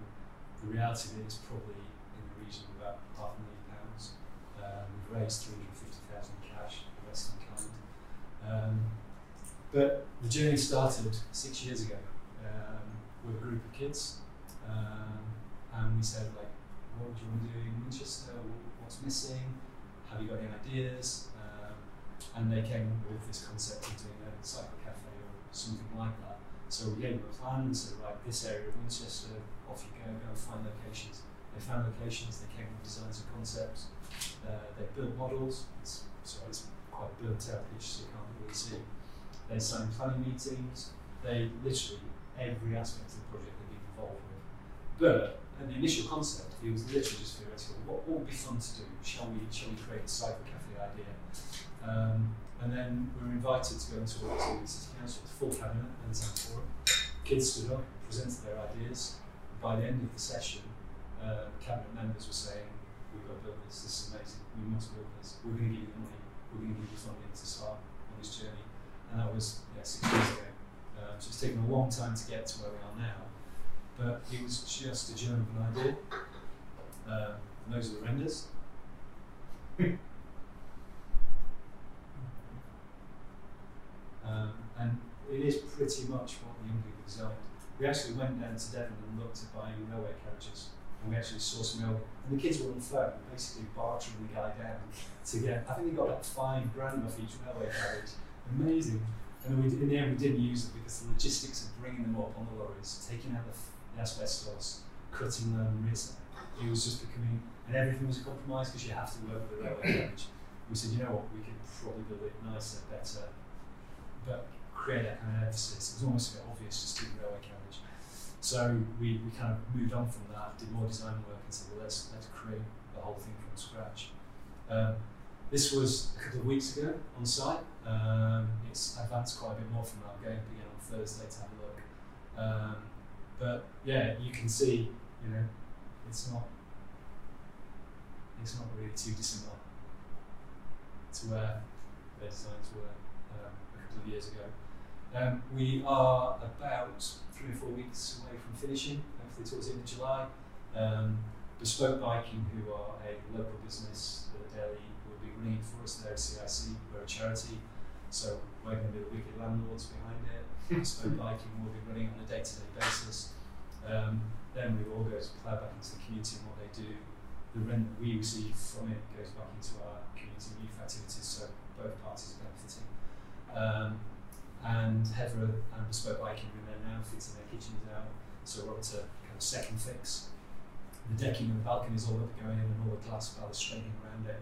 the reality of it is probably in the region of about half a million pounds. Um, we've raised 350,000 cash, the rest in kind. Um, but the journey started six years ago um, with a group of kids, um, and we said like, what do you want to do in Winchester? What's missing? Have you got any ideas? Um, and they came up with this concept of doing a cycle cafe or something like that. So we gave them a plan and said, right, this area of Winchester, off you go, go and find locations. They found locations, they came with designs and concepts, uh, they built models. It's, sorry, it's quite a burnt out so you can't really see. They signed planning meetings. They literally every aspect of the project they've been involved with. But and the initial concept, it was literally just theoretical. What, what would be fun to do? Shall we shall we create a cycle cafe idea? Um, and then we were invited to go and talk to the city council, the full cabinet, and the town forum. Kids stood up, presented their ideas. By the end of the session, uh, cabinet members were saying, "We've got to build this. This is amazing. We must build this. We're going to give you the money. We're going to give you funding to start on this journey." And that was yeah, six years ago. Um, so it's taken a long time to get to where we are now, but it was just a germ of an idea. Uh, and those are the renders. um, and it is pretty much what the young people designed. We actually went down to Devon and looked at buying railway carriages and we actually saw some milk. And the kids were on the phone, basically bartering the guy down to get. I think they got like five grand off each railway carriage. Amazing. And we, in the end, we didn't use it because the logistics of bringing them up on the lorries, taking out the, the asbestos, cutting them, it was just becoming, and everything was a compromise because you have to work with the railway carriage. We said, you know what, we could probably build it nicer, better, but create that kind of emphasis. It was almost a bit obvious just to do the railway carriage. So we, we kind of moved on from that, did more design work, and said, well, let's, let's create the whole thing from scratch. Um, this was a couple of weeks ago on site. Um, it's advanced quite a bit more from that. I'm going again on Thursday to have a look. Um, but yeah, you can see, you know, it's not it's not really too dissimilar to where their designs were um, a couple of years ago. Um, we are about three or four weeks away from finishing, hopefully towards the end of July. Um, Bespoke Biking, who are a local business that Delhi will be running for us. They're CIC, we're a charity, so we're going to be the wicked landlords behind it. Bespoke Biking will be running on a day to day basis. Um, then we all go to plough back into the community and what they do. The rent that we receive from it goes back into our community youth activities, so both parties are benefiting. Um, and Heather and Bespoke Biking are in there now, fitting their kitchens out, so we're up to kind of second fix. The decking and the balcony is all up going in and all the glass balustrade around it.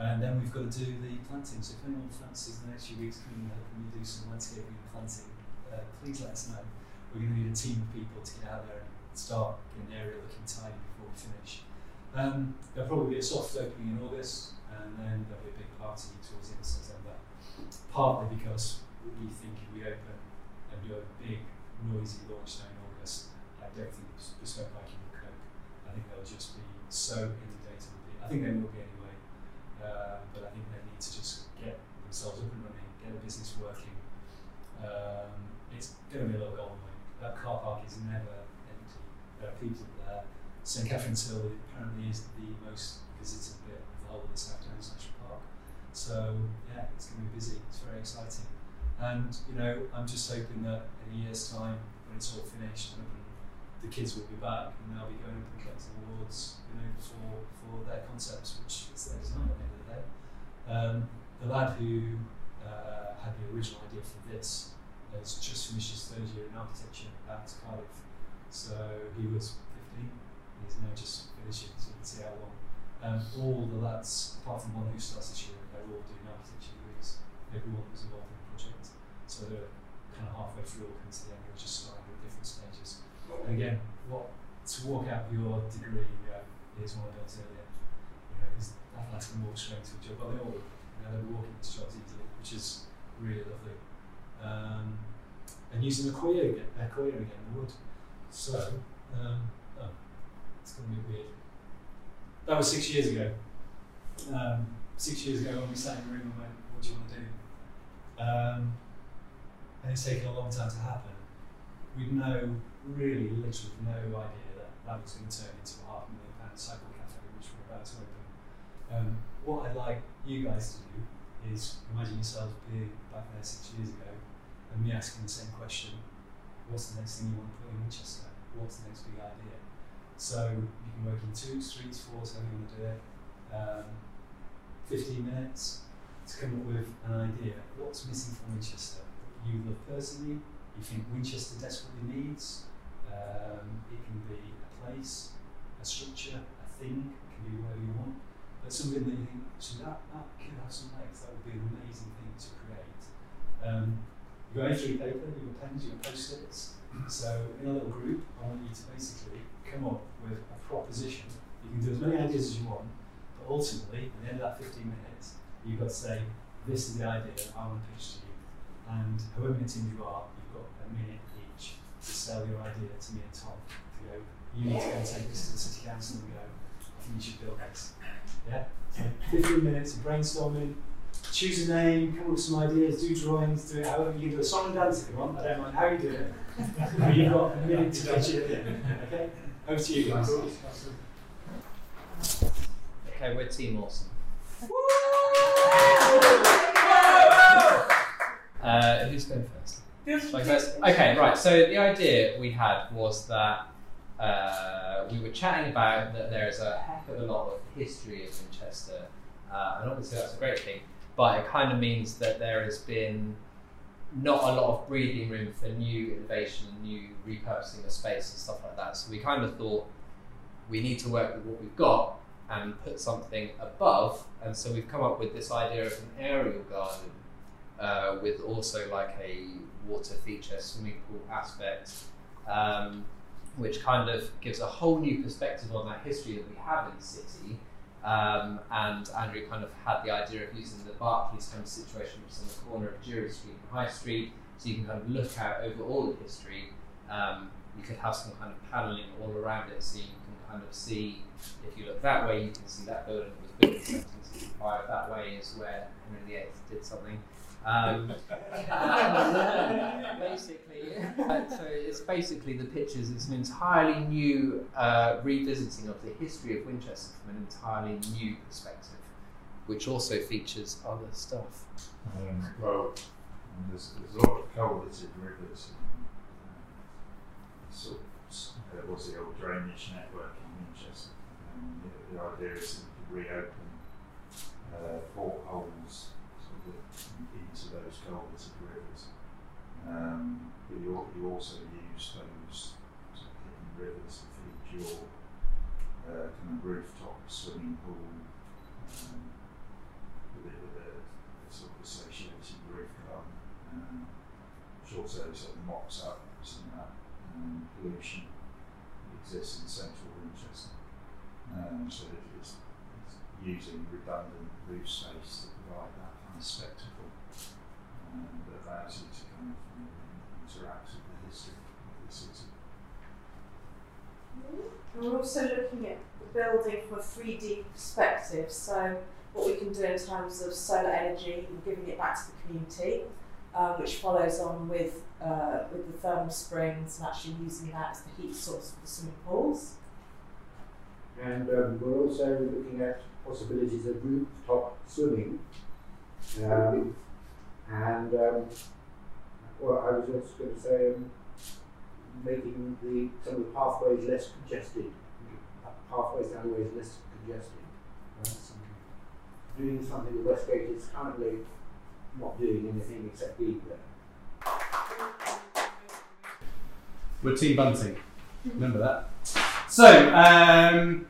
And then we've got to do the planting. So if anyone fancies the next few weeks coming and helping me do some landscaping and planting, uh, please let us know. We're going to need a team of people to get out there and start getting the area looking tidy before we finish. Um, there'll probably be a soft opening in August, and then there'll be a big party towards the end of September. Partly because we think if we open and do a big, noisy launch day in August, I don't think Bespoke Biking will cope. I think they'll just be so inundated with it. I think they will be uh, but I think they need to just get themselves up and running, get the business working. Um, it's going to be a little golden line. That car park is never empty. there are people there. St Catherine's Hill apparently is the most visited bit of the whole of the South Downs National Park. So yeah, it's going to be busy. It's very exciting. And you know, I'm just hoping that in a year's time, when it's all finished, the kids will be back and they'll be going up and collecting awards, you know, for, for their concepts, which is their design at the end of the day. Um, the lad who uh, had the original idea for this has just finished his third year in architecture at Cardiff so he was 15, he's now just finishing, so you can see how long. Um, all the lads, apart from one who starts this year, they're all doing architecture degrees. Everyone was involved in the project. So they're kind of halfway through or to the end, we're just starting at different stages. Again, what to walk out your degree and go, here's one I built earlier. You know, that's going to walk straight into a job. But they all, you know, they're walking into jobs easily, which is really lovely. Um, and using Accoya again, Accoya again, in the wood. So, um, oh, it's going to be weird. That was six years ago. Um, six years ago when we sat in the room and went, what do you want to do? Um, and it's taken a long time to happen. We'd no, really, literally no idea that that was going to turn into a half million pound cycle cafe, which we're about to open. Um, what I'd like you guys to do is imagine yourselves being back there six years ago and me asking the same question what's the next thing you want to put in Winchester? What's the next big idea? So you can work in twos, threes, fours, however you want to do it. Um, 15 minutes to come up with an idea. What's missing from Winchester? You love personally, you think Winchester desperately needs. Um, it can be a place, a structure, a thing, it can be whatever you want. But something that you think, so that, that could have some legs, that would be an amazing thing to create. Um, You've got A3 paper, got pens, got post-its. So in a little group, I want you to basically come up with a proposition. You can do as many ideas as you want, but ultimately, at the end of that 15 minutes, you've got to say, this is the idea I want to pitch to you. And however many teams you are, you've got a minute to sell your idea to me and Tom. To go, you need to go and take this to the city council and go, I think you should build this. Yeah? So 15 minutes of brainstorming, choose a name, come up with some ideas, do drawings, do it however you can do a song and dance if you want. I don't mind how you do it. but you've got a minute to pitch it in. Okay? Over to you guys. Okay, we're Team Awesome. Uh, who's going first? Okay, right. So the idea we had was that uh, we were chatting about that there is a heck of a lot of history of Winchester, uh, and obviously that's a great thing, but it kind of means that there has been not a lot of breathing room for new innovation and new repurposing of space and stuff like that. So we kind of thought we need to work with what we've got and put something above. And so we've come up with this idea of an aerial garden uh, with also like a water feature, swimming pool aspect, um, which kind of gives a whole new perspective on that history that we have in the city. Um, and Andrew kind of had the idea of using the Barclays kind of situation, which is on the corner of Jewry Street and High Street, so you can kind of look out over all the history. Um, you could have some kind of panelling all around it, so you can kind of see, if you look that way, you can see that building was built in 1765. That way is where Henry VIII did something. Um, basically, so it's basically the pictures. It's an entirely new uh, revisiting of the history of Winchester from an entirely new perspective, which also features other stuff. Um, well, there's, there's a lot of culverted rivers. And, uh, sort of, uh, what's the old drainage network in Winchester? Um, the, the idea is to reopen uh, portholes sort of those culverted rivers. Um, but you, you also use those hidden rivers to feed your uh, kind of rooftop swimming pool um, with, it, with a, a sort of associated roof garden, um, which also sort of mops up some of that um, pollution that exists in central Winchester. Um, so it's, it's using redundant roof space to provide that kind of spectacle that allows you to kind of you know, interact with the history of the city. And we're also looking at the building from a 3D perspective. So what we can do in terms of solar energy and giving it back to the community, um, which follows on with uh, with the thermal springs and actually using that as the heat source for the swimming pools. And um, we're also looking at possibilities of rooftop swimming. Um, and um, well, I was also going to say um, making the some of the pathways less congested, pathways the ways less congested. Doing something that Westgate is currently not doing anything except being there. We're Team Bunting. Remember that? So, um,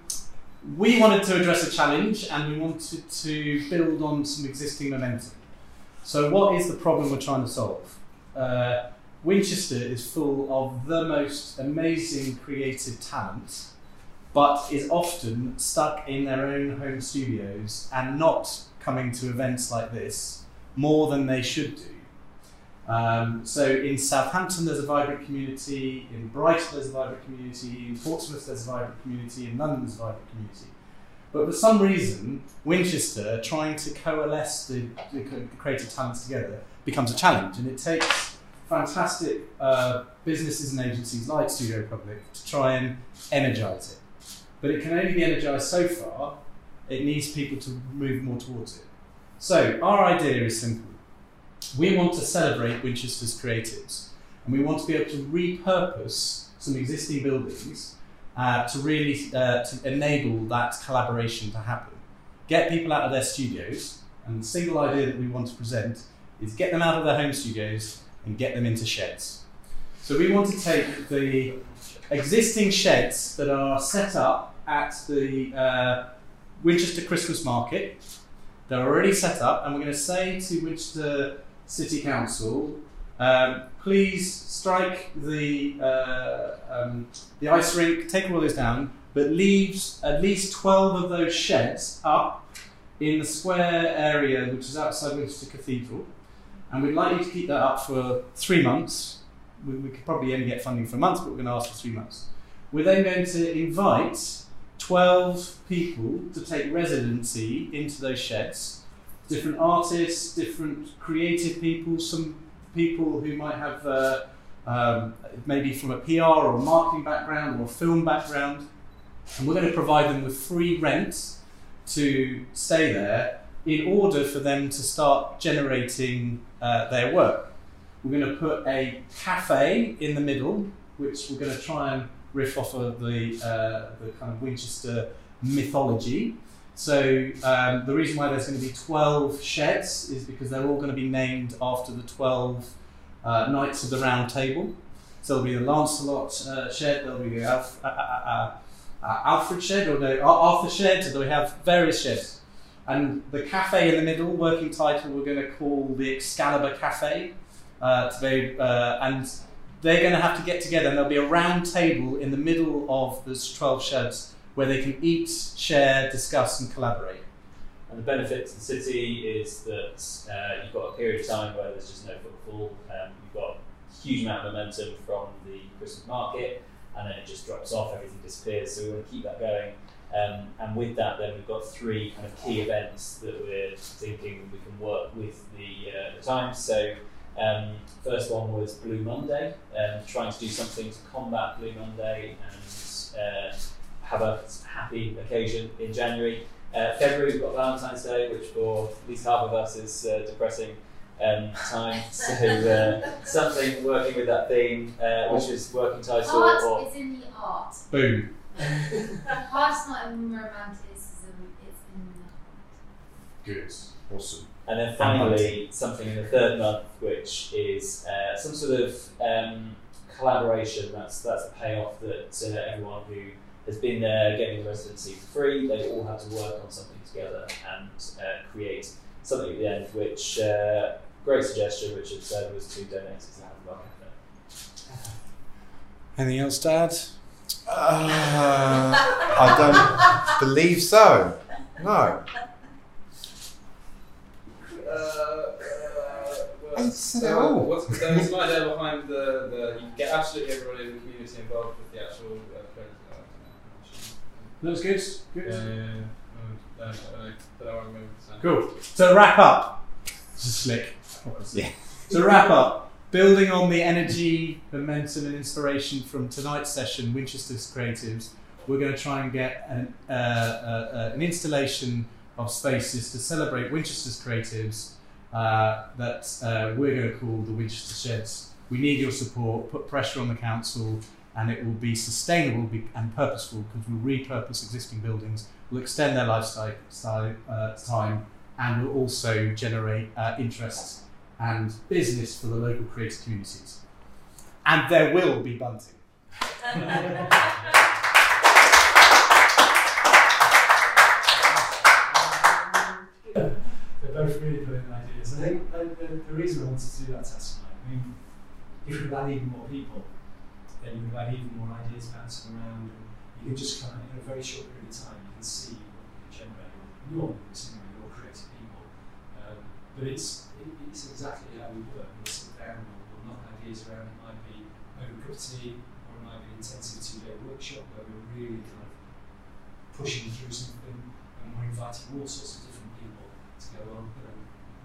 we wanted to address a challenge and we wanted to build on some existing momentum. So, what is the problem we're trying to solve? Uh, Winchester is full of the most amazing creative talent, but is often stuck in their own home studios and not coming to events like this more than they should do. Um, so in Southampton there's a vibrant community, in Brighton there's a vibrant community, in Portsmouth there's a vibrant community, in London there's a vibrant community. But for some reason, Winchester trying to coalesce the, the creative talents together becomes a challenge, and it takes fantastic uh, businesses and agencies like Studio Public to try and energise it. But it can only be energised so far. It needs people to move more towards it. So our idea is simple. We want to celebrate Winchester's creatives, and we want to be able to repurpose some existing buildings uh, to really uh, to enable that collaboration to happen. Get people out of their studios, and the single idea that we want to present is get them out of their home studios and get them into sheds. So we want to take the existing sheds that are set up at the uh, Winchester Christmas Market. They're already set up, and we're going to say to Winchester City Council, um, please strike the uh, um, the ice rink, take all those down, but leaves at least twelve of those sheds up in the square area which is outside Winchester Cathedral, and we'd like you to keep that up for three months. We, we could probably only get funding for a month, but we're going to ask for three months. We're then going to invite 12 people to take residency into those sheds. Different artists, different creative people, some people who might have uh, um, maybe from a PR or a marketing background or a film background. And we're going to provide them with free rent to stay there in order for them to start generating uh, their work. We're going to put a cafe in the middle, which we're going to try and riff off of the uh, the kind of Winchester mythology. So um, the reason why there's going to be 12 sheds is because they're all going to be named after the 12 uh, knights of the Round Table. So there'll be the Lancelot uh, shed, there'll be the Alf- uh, uh, uh, uh, Alfred shed, or no, Ar- Arthur shed. So we have various sheds. And the cafe in the middle, working title, we're going to call the Excalibur Cafe. Uh, be, uh, and they're going to have to get together, and there'll be a round table in the middle of those 12 sheds where they can eat, share, discuss, and collaborate. And the benefit to the city is that uh, you've got a period of time where there's just no footfall. Um, you've got a huge amount of momentum from the Christmas market, and then it just drops off, everything disappears. So we want to keep that going. Um, and with that, then we've got three kind of key events that we're thinking we can work with the, uh, the Times. So um, first one was Blue Monday, um, trying to do something to combat Blue Monday and uh, have a happy occasion in January. Uh, February we've got Valentine's Day, which for at least half of us is uh, depressing um, time. So uh, something working with that theme, uh, which is working title Art or is in the art. Boom. Art's not in romanticism, it's in the Good. Awesome. And then finally, something in the third month, which is uh, some sort of um, collaboration. That's that's the payoff that uh, everyone who has been there getting the residency for free, they all have to work on something together and uh, create something at the end. Which uh, great suggestion, Richard said, was to donate it to Happy Bar Cafe. Anything else, Dad? Uh, I don't believe so. No. Uh, uh, well, I said it so all. What's, there's an idea behind the, the you get absolutely everybody in the community involved with the actual uh, credit. Uh, Looks good. yeah, Good. yeah, yeah. yeah. Uh, don't, don't, don't know what I'm moving to. Cool. To wrap up, this is slick. Yeah. To wrap up, building on the energy, momentum, and inspiration from tonight's session, Winchester's Creatives, we're going to try and get an, uh, uh, uh, an installation of spaces to celebrate Winchester's Creatives uh, that uh, we're going to call the Winchester Sheds. We need your support. Put pressure on the council, and it will be sustainable and purposeful because we'll repurpose existing buildings, we'll extend their lifestyle uh, time, and will also generate uh, interest and business for the local creative communities. And there will be bunting. They're both really brilliant ideas. I think uh, the, the reason I wanted to do that test tonight, I mean, if we had even more people, then you would have even more ideas bouncing around, and you could just kind of, in a very short period of time, you can see what you can generate. You're anyway, you're creative people. Um, but it's, it, it's exactly how we work. We'll sit down, we'll, we'll knock ideas around. It might be over a cup of tea, or it might be an intensive two day workshop where we're really kind of pushing through something and we're inviting all sorts of different people to go on. You know,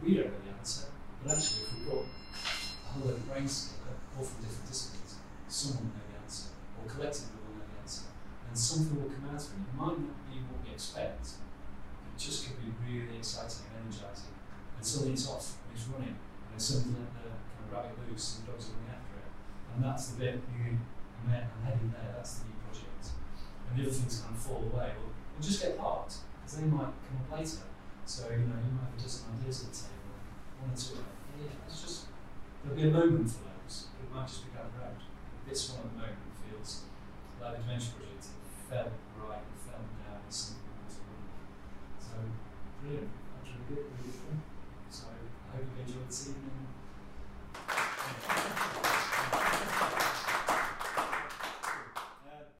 we don't know the answer, but actually, if we've got a whole load of brains together, all from different disciplines, someone will know the answer, or collectively will know the answer, and something will come out of it. It might not be what we expect, but it just could be really exciting and energizing. And suddenly it's off, and it's running, and then suddenly let the kind of rabbit loose, and the dogs are running after it. And that's the bit you, I'm, I'm heading there, that's the new project. And the other things kind of fall away, we'll just get parked, because they might come up later. So, you know, you might have a dozen ideas at the table, one or two, yeah, it's just, there'll be a moment for those, but it might just be down the road this one at the moment feels like the dementia Project felt right, felt down, it's something that was wonderful. So, brilliant, absolutely good, really fun. So, I hope you enjoyed this evening.